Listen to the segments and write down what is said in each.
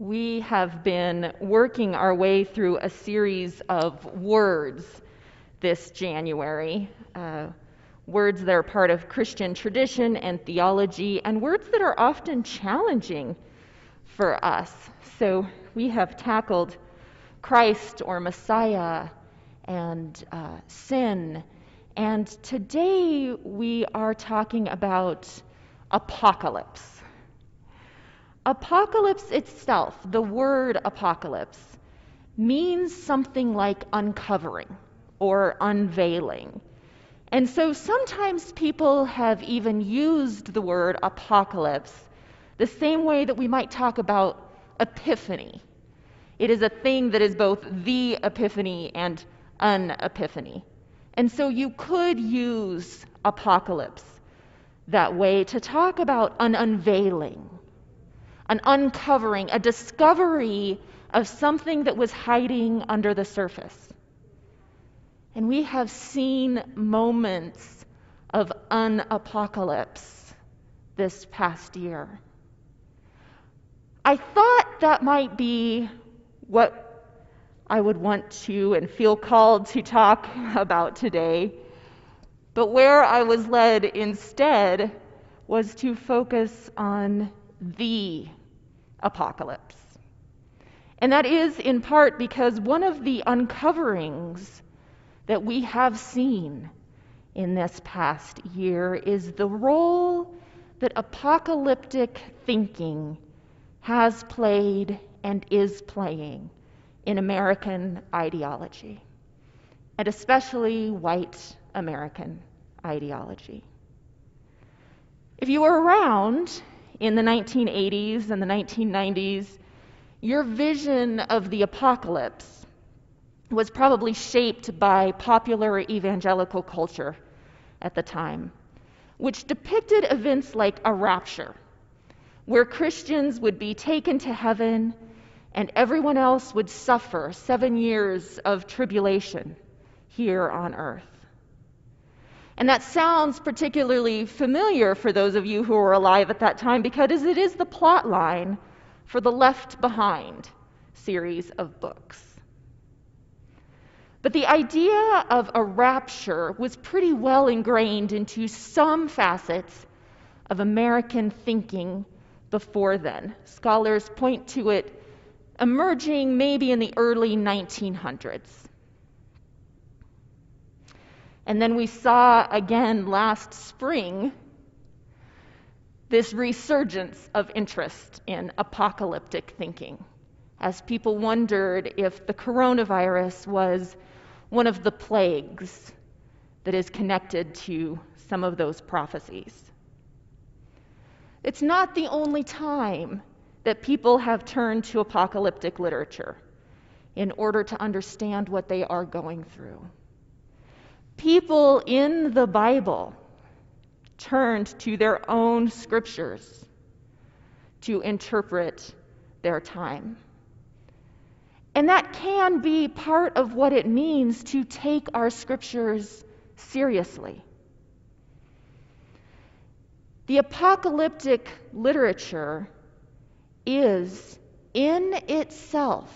We have been working our way through a series of words this January. Uh, words that are part of Christian tradition and theology, and words that are often challenging for us. So we have tackled Christ or Messiah and uh, sin. And today we are talking about apocalypse. Apocalypse itself, the word apocalypse, means something like uncovering or unveiling. And so sometimes people have even used the word apocalypse the same way that we might talk about epiphany. It is a thing that is both the epiphany and an epiphany. And so you could use apocalypse that way to talk about an unveiling an uncovering, a discovery of something that was hiding under the surface. And we have seen moments of unapocalypse this past year. I thought that might be what I would want to and feel called to talk about today. But where I was led instead was to focus on the apocalypse. And that is in part because one of the uncoverings that we have seen in this past year is the role that apocalyptic thinking has played and is playing in American ideology, and especially white American ideology. If you were around in the 1980s and the 1990s, your vision of the apocalypse was probably shaped by popular evangelical culture at the time, which depicted events like a rapture, where Christians would be taken to heaven and everyone else would suffer seven years of tribulation here on earth. And that sounds particularly familiar for those of you who were alive at that time because it is the plot line for the Left Behind series of books. But the idea of a rapture was pretty well ingrained into some facets of American thinking before then. Scholars point to it emerging maybe in the early 1900s. And then we saw again last spring this resurgence of interest in apocalyptic thinking as people wondered if the coronavirus was one of the plagues that is connected to some of those prophecies. It's not the only time that people have turned to apocalyptic literature in order to understand what they are going through people in the Bible turned to their own scriptures to interpret their time. And that can be part of what it means to take our scriptures seriously. The apocalyptic literature is in itself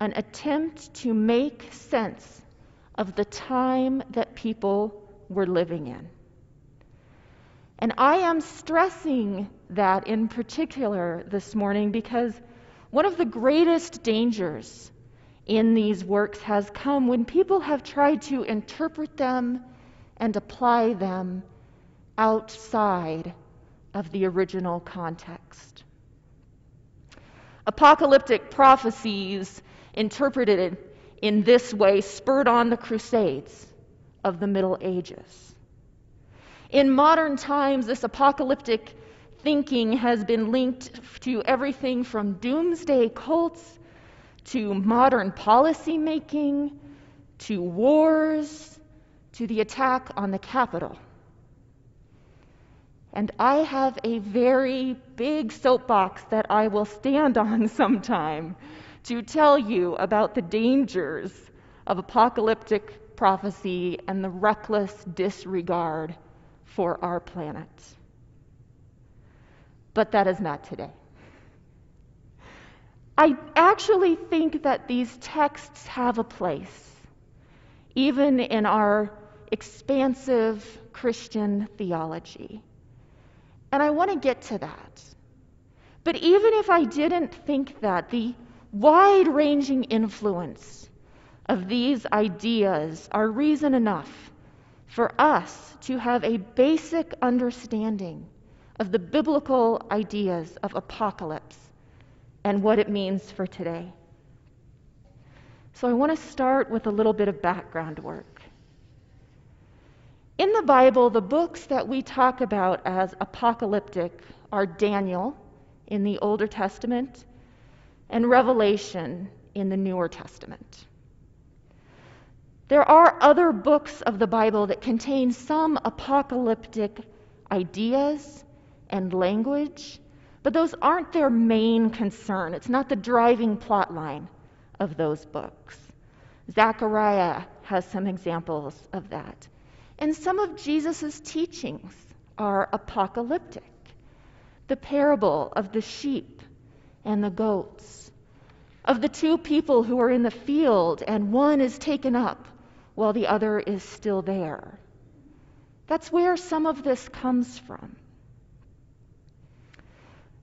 an attempt to make sense of the time that people were living in. And I am stressing that in particular this morning because one of the greatest dangers in these works has come when people have tried to interpret them and apply them outside of the original context. Apocalyptic prophecies interpreted in this way spurred on the Crusades of the Middle Ages. In modern times, this apocalyptic thinking has been linked to everything from doomsday cults to modern policy making, to wars, to the attack on the Capitol. And I have a very big soapbox that I will stand on sometime to tell you about the dangers of apocalyptic prophecy and the reckless disregard for our planet. But that is not today. I actually think that these texts have a place, even in our expansive Christian theology. And I want to get to that. But even if I didn't think that, the wide ranging influence of these ideas are reason enough for us to have a basic understanding of the biblical ideas of apocalypse and what it means for today. So I want to start with a little bit of background work. In the Bible, the books that we talk about as apocalyptic are Daniel in the Older Testament and Revelation in the Newer Testament. There are other books of the Bible that contain some apocalyptic ideas and language, but those aren't their main concern. It's not the driving plot line of those books. Zechariah has some examples of that. And some of Jesus' teachings are apocalyptic. The parable of the sheep and the goats, of the two people who are in the field and one is taken up while the other is still there. That's where some of this comes from.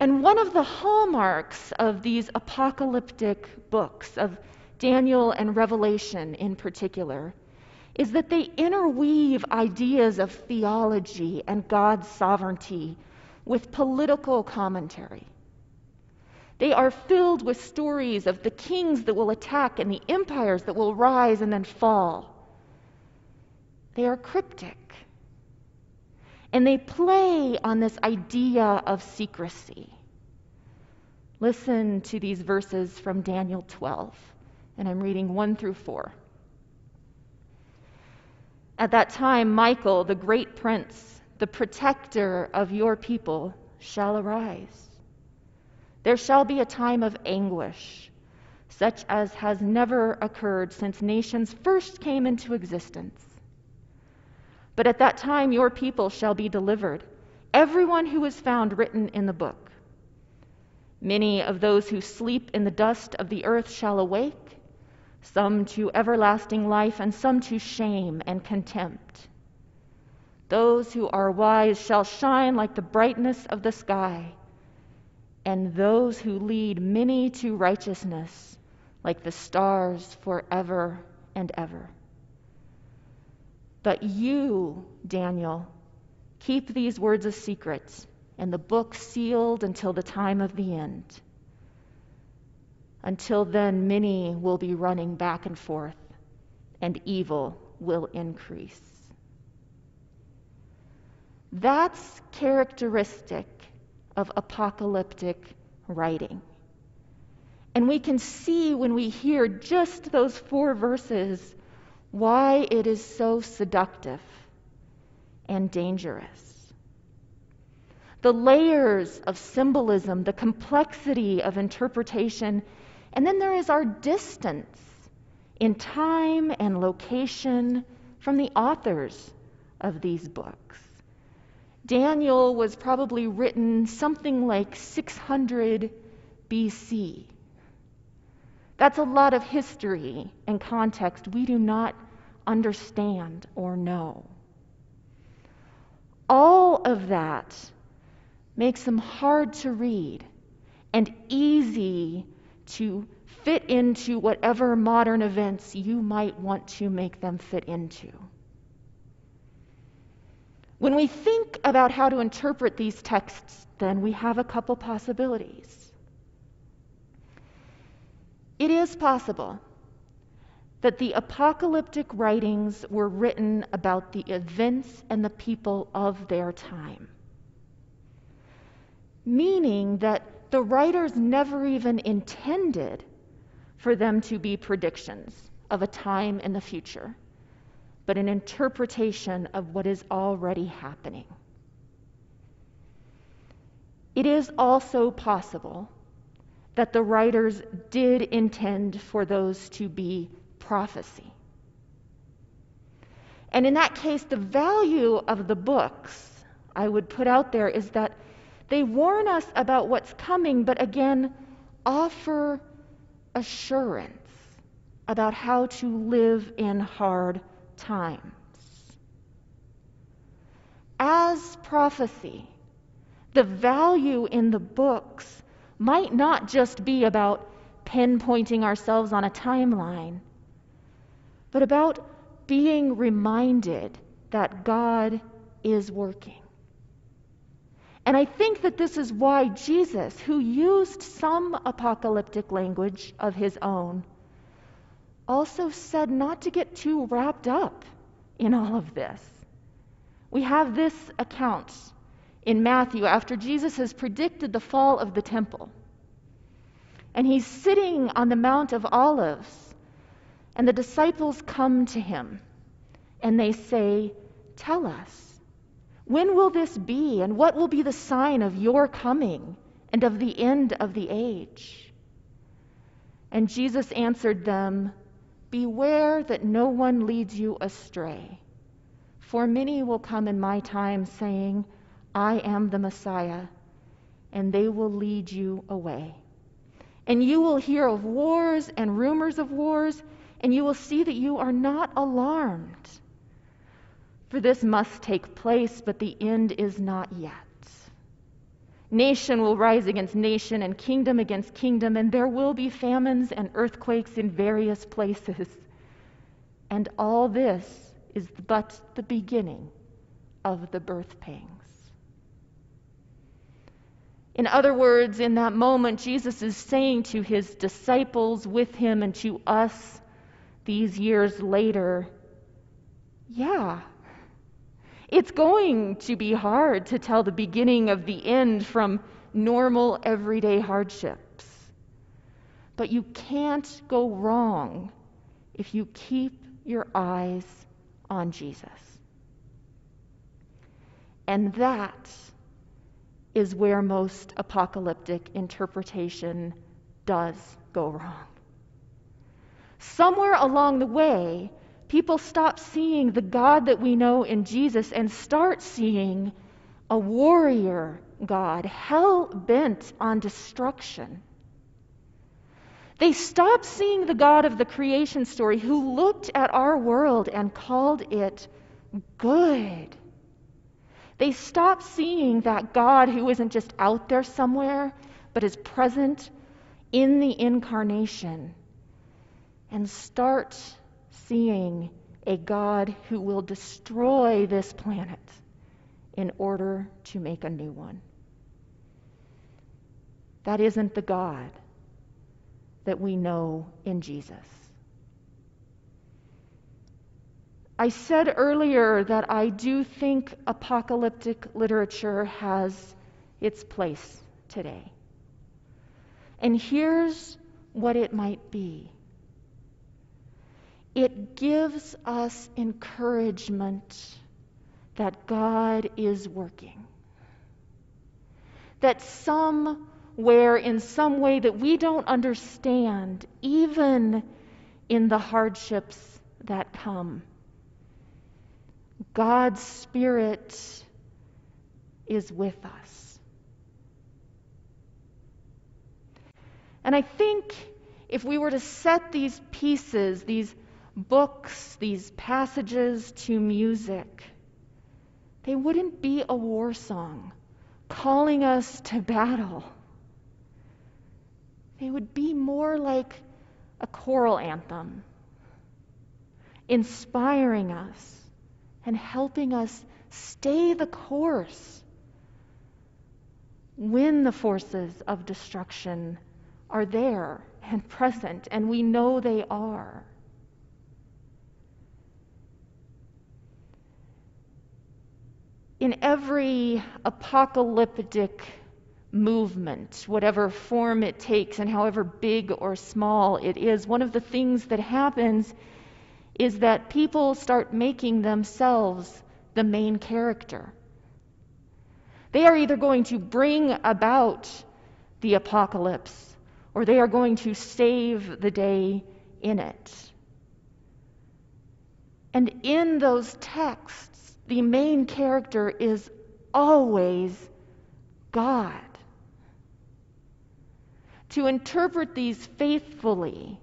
And one of the hallmarks of these apocalyptic books, of Daniel and Revelation in particular, is that they interweave ideas of theology and God's sovereignty with political commentary. They are filled with stories of the kings that will attack and the empires that will rise and then fall. They are cryptic. And they play on this idea of secrecy. Listen to these verses from Daniel 12, and I'm reading 1 through 4. At that time, Michael, the great prince, the protector of your people, shall arise. There shall be a time of anguish, such as has never occurred since nations first came into existence. But at that time your people shall be delivered, everyone who is found written in the book. Many of those who sleep in the dust of the earth shall awake, some to everlasting life, and some to shame and contempt. Those who are wise shall shine like the brightness of the sky, and those who lead many to righteousness like the stars forever and ever. But you, Daniel, keep these words a secret and the book sealed until the time of the end. Until then, many will be running back and forth, and evil will increase. That's characteristic of apocalyptic writing. And we can see when we hear just those four verses why it is so seductive and dangerous. The layers of symbolism, the complexity of interpretation, and then there is our distance in time and location from the authors of these books. Daniel was probably written something like 600 BC. That's a lot of history and context we do not understand or know. All of that makes them hard to read and easy to fit into whatever modern events you might want to make them fit into. When we think about how to interpret these texts, then we have a couple possibilities. It is possible that the apocalyptic writings were written about the events and the people of their time, meaning that the writers never even intended for them to be predictions of a time in the future, but an interpretation of what is already happening. It is also possible that the writers did intend for those to be prophecy. And in that case, the value of the books I would put out there is that they warn us about what's coming, but again, offer assurance about how to live in hard times. As prophecy, the value in the books might not just be about pinpointing ourselves on a timeline, but about being reminded that God is working. And I think that this is why Jesus, who used some apocalyptic language of his own, also said not to get too wrapped up in all of this. We have this account in Matthew after Jesus has predicted the fall of the temple. And he's sitting on the Mount of Olives, and the disciples come to him and they say, Tell us. When will this be, and what will be the sign of your coming and of the end of the age? And Jesus answered them, Beware that no one leads you astray. For many will come in my time, saying, I am the Messiah, and they will lead you away. And you will hear of wars and rumors of wars, and you will see that you are not alarmed. For this must take place, but the end is not yet. Nation will rise against nation and kingdom against kingdom, and there will be famines and earthquakes in various places. And all this is but the beginning of the birth pangs. In other words, in that moment, Jesus is saying to his disciples with him and to us these years later, yeah, it's going to be hard to tell the beginning of the end from normal everyday hardships. But you can't go wrong if you keep your eyes on Jesus. And that is where most apocalyptic interpretation does go wrong. Somewhere along the way, people stop seeing the God that we know in Jesus and start seeing a warrior God, hell bent on destruction. They stop seeing the God of the creation story who looked at our world and called it good. They stop seeing that God who isn't just out there somewhere, but is present in the incarnation and start seeing a God who will destroy this planet in order to make a new one. That isn't the God that we know in Jesus. I said earlier that I do think apocalyptic literature has its place today. And here's what it might be it gives us encouragement that God is working. That somewhere, in some way that we don't understand, even in the hardships that come, God's Spirit is with us. And I think if we were to set these pieces, these books, these passages to music, they wouldn't be a war song calling us to battle. They would be more like a choral anthem, inspiring us and helping us stay the course when the forces of destruction are there and present, and we know they are. In every apocalyptic movement, whatever form it takes and however big or small it is, one of the things that happens is that people start making themselves the main character. They are either going to bring about the apocalypse or they are going to save the day in it. And in those texts, the main character is always God. To interpret these faithfully,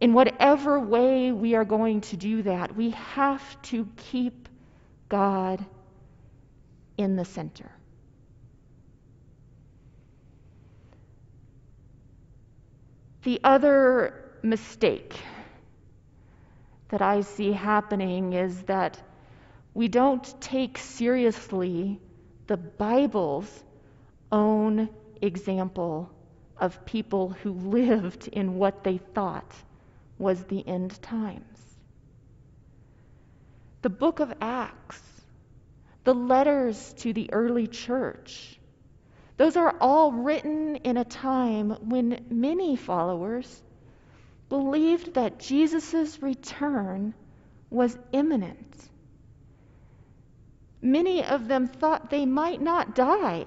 in whatever way we are going to do that, we have to keep God in the center. The other mistake that I see happening is that we don't take seriously the Bible's own example of people who lived in what they thought was the end times. The book of Acts, the letters to the early church, those are all written in a time when many followers believed that Jesus' return was imminent. Many of them thought they might not die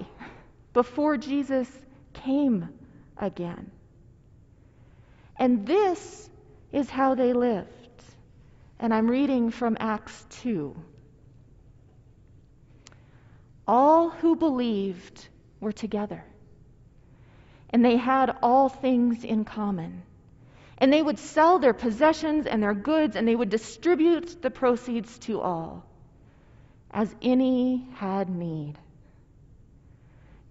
before Jesus came again. And this is how they lived. And I'm reading from Acts 2. All who believed were together, and they had all things in common. And they would sell their possessions and their goods, and they would distribute the proceeds to all, as any had need.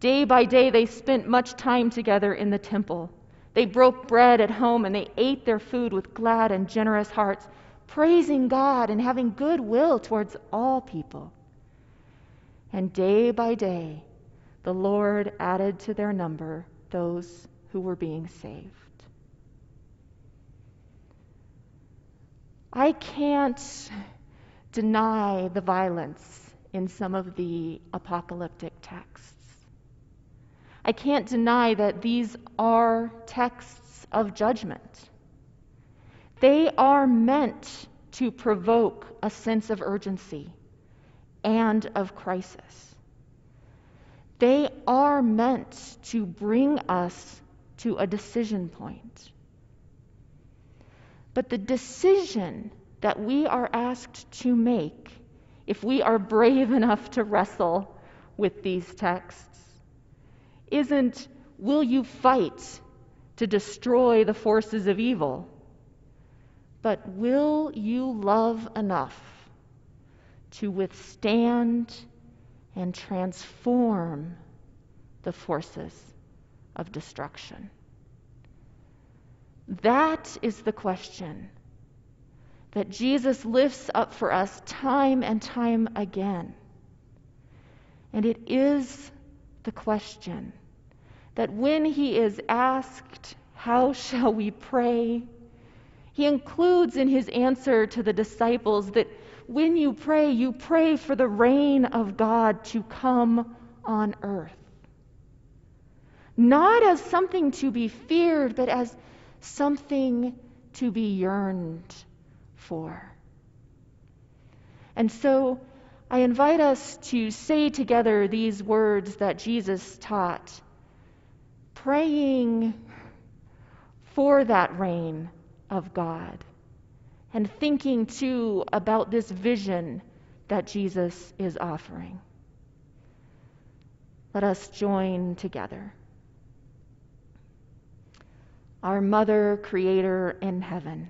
Day by day, they spent much time together in the temple. They broke bread at home, and they ate their food with glad and generous hearts, praising God and having good will towards all people. And day by day, the Lord added to their number those who were being saved. I can't deny the violence in some of the apocalyptic texts. I can't deny that these are texts of judgment. They are meant to provoke a sense of urgency and of crisis. They are meant to bring us to a decision point. But the decision that we are asked to make, if we are brave enough to wrestle with these texts, isn't will you fight to destroy the forces of evil, but will you love enough to withstand and transform the forces of destruction? That is the question that Jesus lifts up for us time and time again. And it is the question that when he is asked, How shall we pray? he includes in his answer to the disciples that when you pray, you pray for the reign of God to come on earth. Not as something to be feared, but as something to be yearned for. And so I invite us to say together these words that Jesus taught, praying for that reign of God, and thinking too about this vision that Jesus is offering. Let us join together our Mother, Creator in heaven,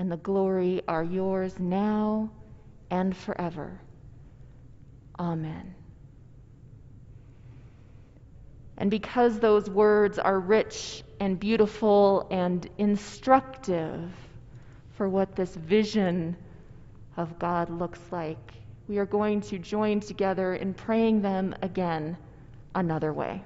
and the glory are yours now and forever. Amen. And because those words are rich and beautiful and instructive for what this vision of God looks like, we are going to join together in praying them again another way.